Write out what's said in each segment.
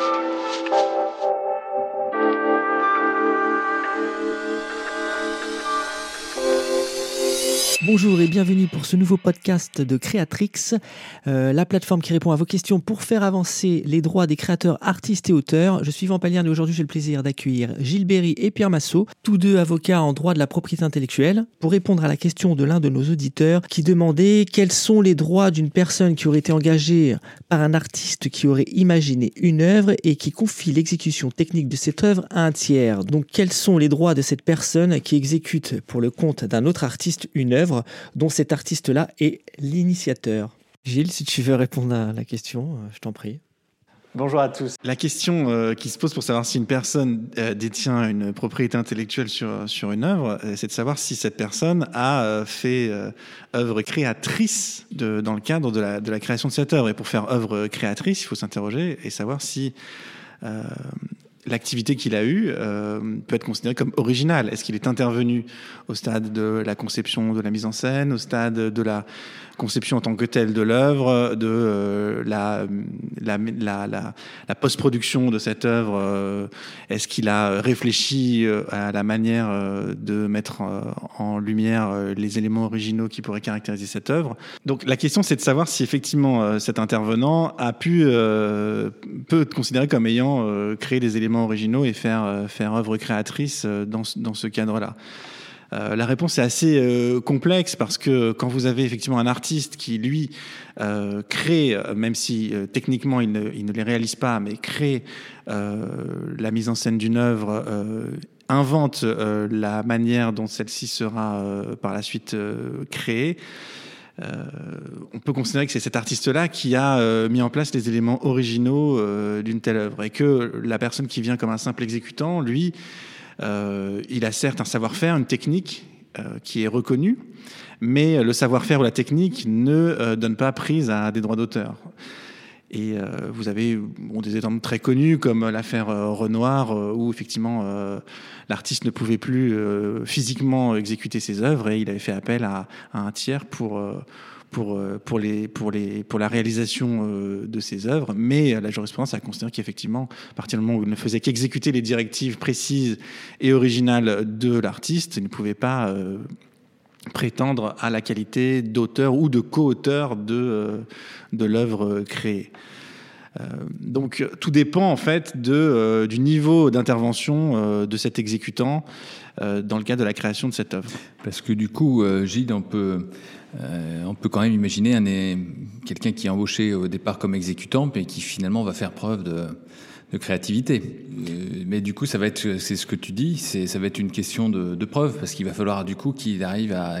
Thank you. Bonjour et bienvenue pour ce nouveau podcast de Creatrix, euh, la plateforme qui répond à vos questions pour faire avancer les droits des créateurs, artistes et auteurs. Je suis Vampalien et aujourd'hui j'ai le plaisir d'accueillir Gilles Berry et Pierre Massot, tous deux avocats en droit de la propriété intellectuelle, pour répondre à la question de l'un de nos auditeurs qui demandait quels sont les droits d'une personne qui aurait été engagée par un artiste qui aurait imaginé une œuvre et qui confie l'exécution technique de cette œuvre à un tiers. Donc quels sont les droits de cette personne qui exécute pour le compte d'un autre artiste une œuvre? Dont cet artiste-là est l'initiateur. Gilles, si tu veux répondre à la question, euh, je t'en prie. Bonjour à tous. La question euh, qui se pose pour savoir si une personne euh, détient une propriété intellectuelle sur, sur une œuvre, c'est de savoir si cette personne a fait œuvre créatrice de, dans le cadre de la, de la création de cette œuvre. Et pour faire œuvre créatrice, il faut s'interroger et savoir si l'activité qu'il a eue euh, peut être considérée comme originale. Est-ce qu'il est intervenu au stade de la conception de la mise en scène, au stade de la conception en tant que telle de l'œuvre, de euh, la, la, post-production de cette œuvre euh, Est-ce qu'il a réfléchi à la manière de mettre en lumière les éléments originaux qui pourraient caractériser cette œuvre? Donc la question, c'est de savoir si effectivement cet intervenant a pu, peut être considéré comme ayant créé des éléments originaux et faire, euh, faire œuvre créatrice euh, dans, ce cadre-là. Euh, la réponse est assez complexe parce que quand vous avez effectivement un artiste qui, lui, crée, même si techniquement il ne, il ne, les réalise pas, mais crée la mise en scène d'une œuvre, invente la manière dont celle-ci sera par la suite créée, on peut considérer que c'est cet artiste-là qui a euh, mis en place les éléments originaux euh, d'une telle œuvre et que la personne qui vient comme un simple exécutant, lui, il a certes un savoir-faire, une technique qui est reconnue, mais le savoir-faire ou la technique ne donne pas prise à des droits d'auteur. Et vous avez des exemples très connus comme l'affaire Renoir, où effectivement l'artiste ne pouvait plus euh, physiquement exécuter ses œuvres et il avait fait appel à, un tiers pour euh, pour, euh, pour, les, pour, les, pour la réalisation de ses œuvres, mais la jurisprudence a considéré qu'effectivement, à partir du moment où il ne faisait qu'exécuter les directives précises et originales de l'artiste, il ne pouvait pas prétendre à la qualité d'auteur ou de co-auteur de, de l'œuvre créée. Euh, donc tout dépend en fait de, euh, du niveau d'intervention euh, de cet exécutant dans le cadre de la création de cette œuvre. Parce que du coup, Gilles, on peut, on peut quand même imaginer quelqu'un qui est embauché au départ comme exécutant, mais qui finalement va faire preuve de, de créativité. Euh, mais du coup, ça va être, c'est ce que tu dis, ça va être une question de, de preuve parce qu'il va falloir du coup qu'il arrive à,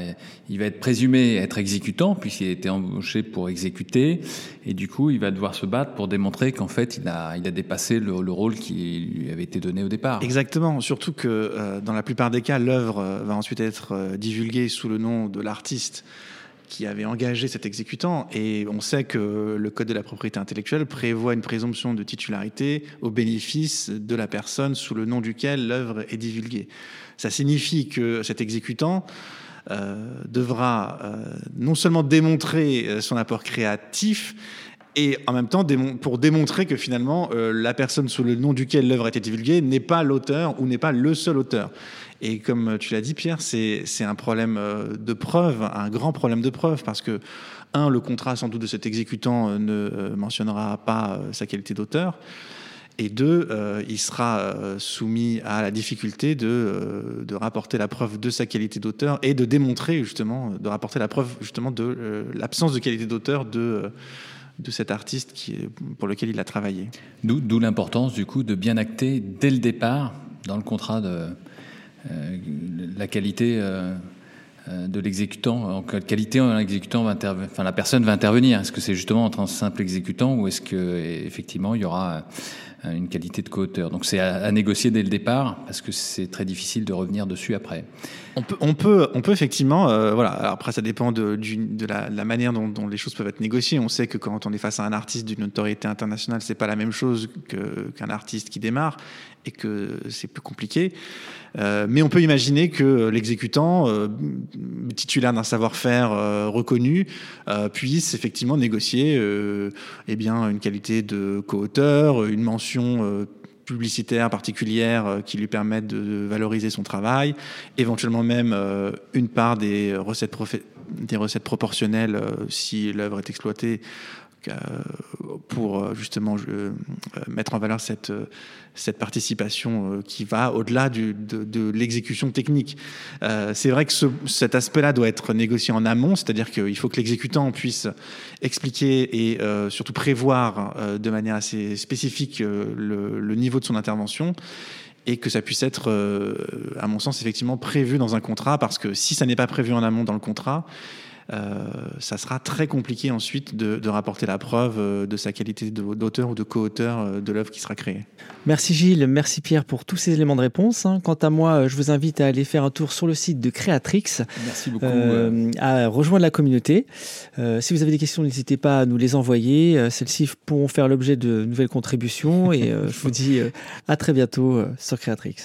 il va être présumé être exécutant puisqu'il a été embauché pour exécuter et du coup, il va devoir se battre pour démontrer qu'en fait, il a, il a dépassé le, le rôle qui lui avait été donné au départ. Exactement. Surtout que euh, dans la plupart des cas, l'œuvre euh, va ensuite être divulguée sous le nom de l'artiste qui avait engagé cet exécutant. Et on sait que le Code de la propriété intellectuelle prévoit une présomption de titularité au bénéfice de la personne sous le nom duquel l'œuvre est divulguée. Ça signifie que cet exécutant euh, devra euh, non seulement démontrer euh, son apport créatif, et en même temps pour démontrer que finalement la personne sous le nom duquel l'œuvre a été divulguée n'est pas l'auteur ou n'est pas le seul auteur. Et comme tu l'as dit, Pierre, c'est un problème euh, de preuve, un grand problème de preuve, parce que, un, le contrat sans doute de cet exécutant euh, ne euh, mentionnera pas sa qualité d'auteur. Et deux, il sera soumis à la difficulté de, de, rapporter la preuve de sa qualité d'auteur et de démontrer justement, de rapporter la preuve justement de l'absence de qualité d'auteur de, de cet artiste qui, pour lequel il a travaillé. D'où l'importance du coup de bien acter dès le départ dans le contrat de, euh, la qualité euh, euh, de l'exécutant, en quelle qualité l'exécutant va enfin la personne va intervenir. Est-ce que c'est justement entre un simple exécutant ou est-ce que effectivement il y aura une qualité de co-auteur Donc c'est à, négocier dès le départ parce que c'est très difficile de revenir dessus après. On peut, on peut, effectivement, voilà. après ça dépend de, la, manière dont, les choses peuvent être négociées. On sait que quand on est face à un artiste d'une autorité internationale, c'est pas la même chose qu'un artiste qui démarre et que c'est plus compliqué. Euh, mais on peut imaginer que l'exécutant, euh, titulaire d'un savoir-faire euh, reconnu, puisse effectivement négocier eh bien, une qualité de co-auteur, une mention mentions publicitaires particulières qui lui permettent de valoriser son travail, éventuellement même une part des recettes, des recettes proportionnelles si l'œuvre est exploitée euh, pour euh, justement euh, mettre en valeur cette, participation qui va au-delà de, l'exécution technique. c'est vrai que ce, cet aspect-là doit être négocié en amont, c'est-à-dire qu'il faut que l'exécutant puisse expliquer et surtout prévoir de manière assez spécifique le, niveau de son intervention et que ça puisse être, à mon sens, effectivement prévu dans un contrat, parce que si ça n'est pas prévu en amont dans le contrat, euh, ça sera très compliqué ensuite de, rapporter la preuve euh, de sa qualité d'auteur ou de co-auteur euh, de l'œuvre qui sera créée. Merci Gilles, merci Pierre pour tous ces éléments de réponse. Hein. Quant à moi, je vous invite à aller faire un tour sur le site de Créatrix. Merci beaucoup. à rejoindre la communauté. si vous avez des questions, n'hésitez pas à nous les envoyer. Celles-ci pourront faire l'objet de nouvelles contributions et je vous dis à très bientôt sur Créatrix.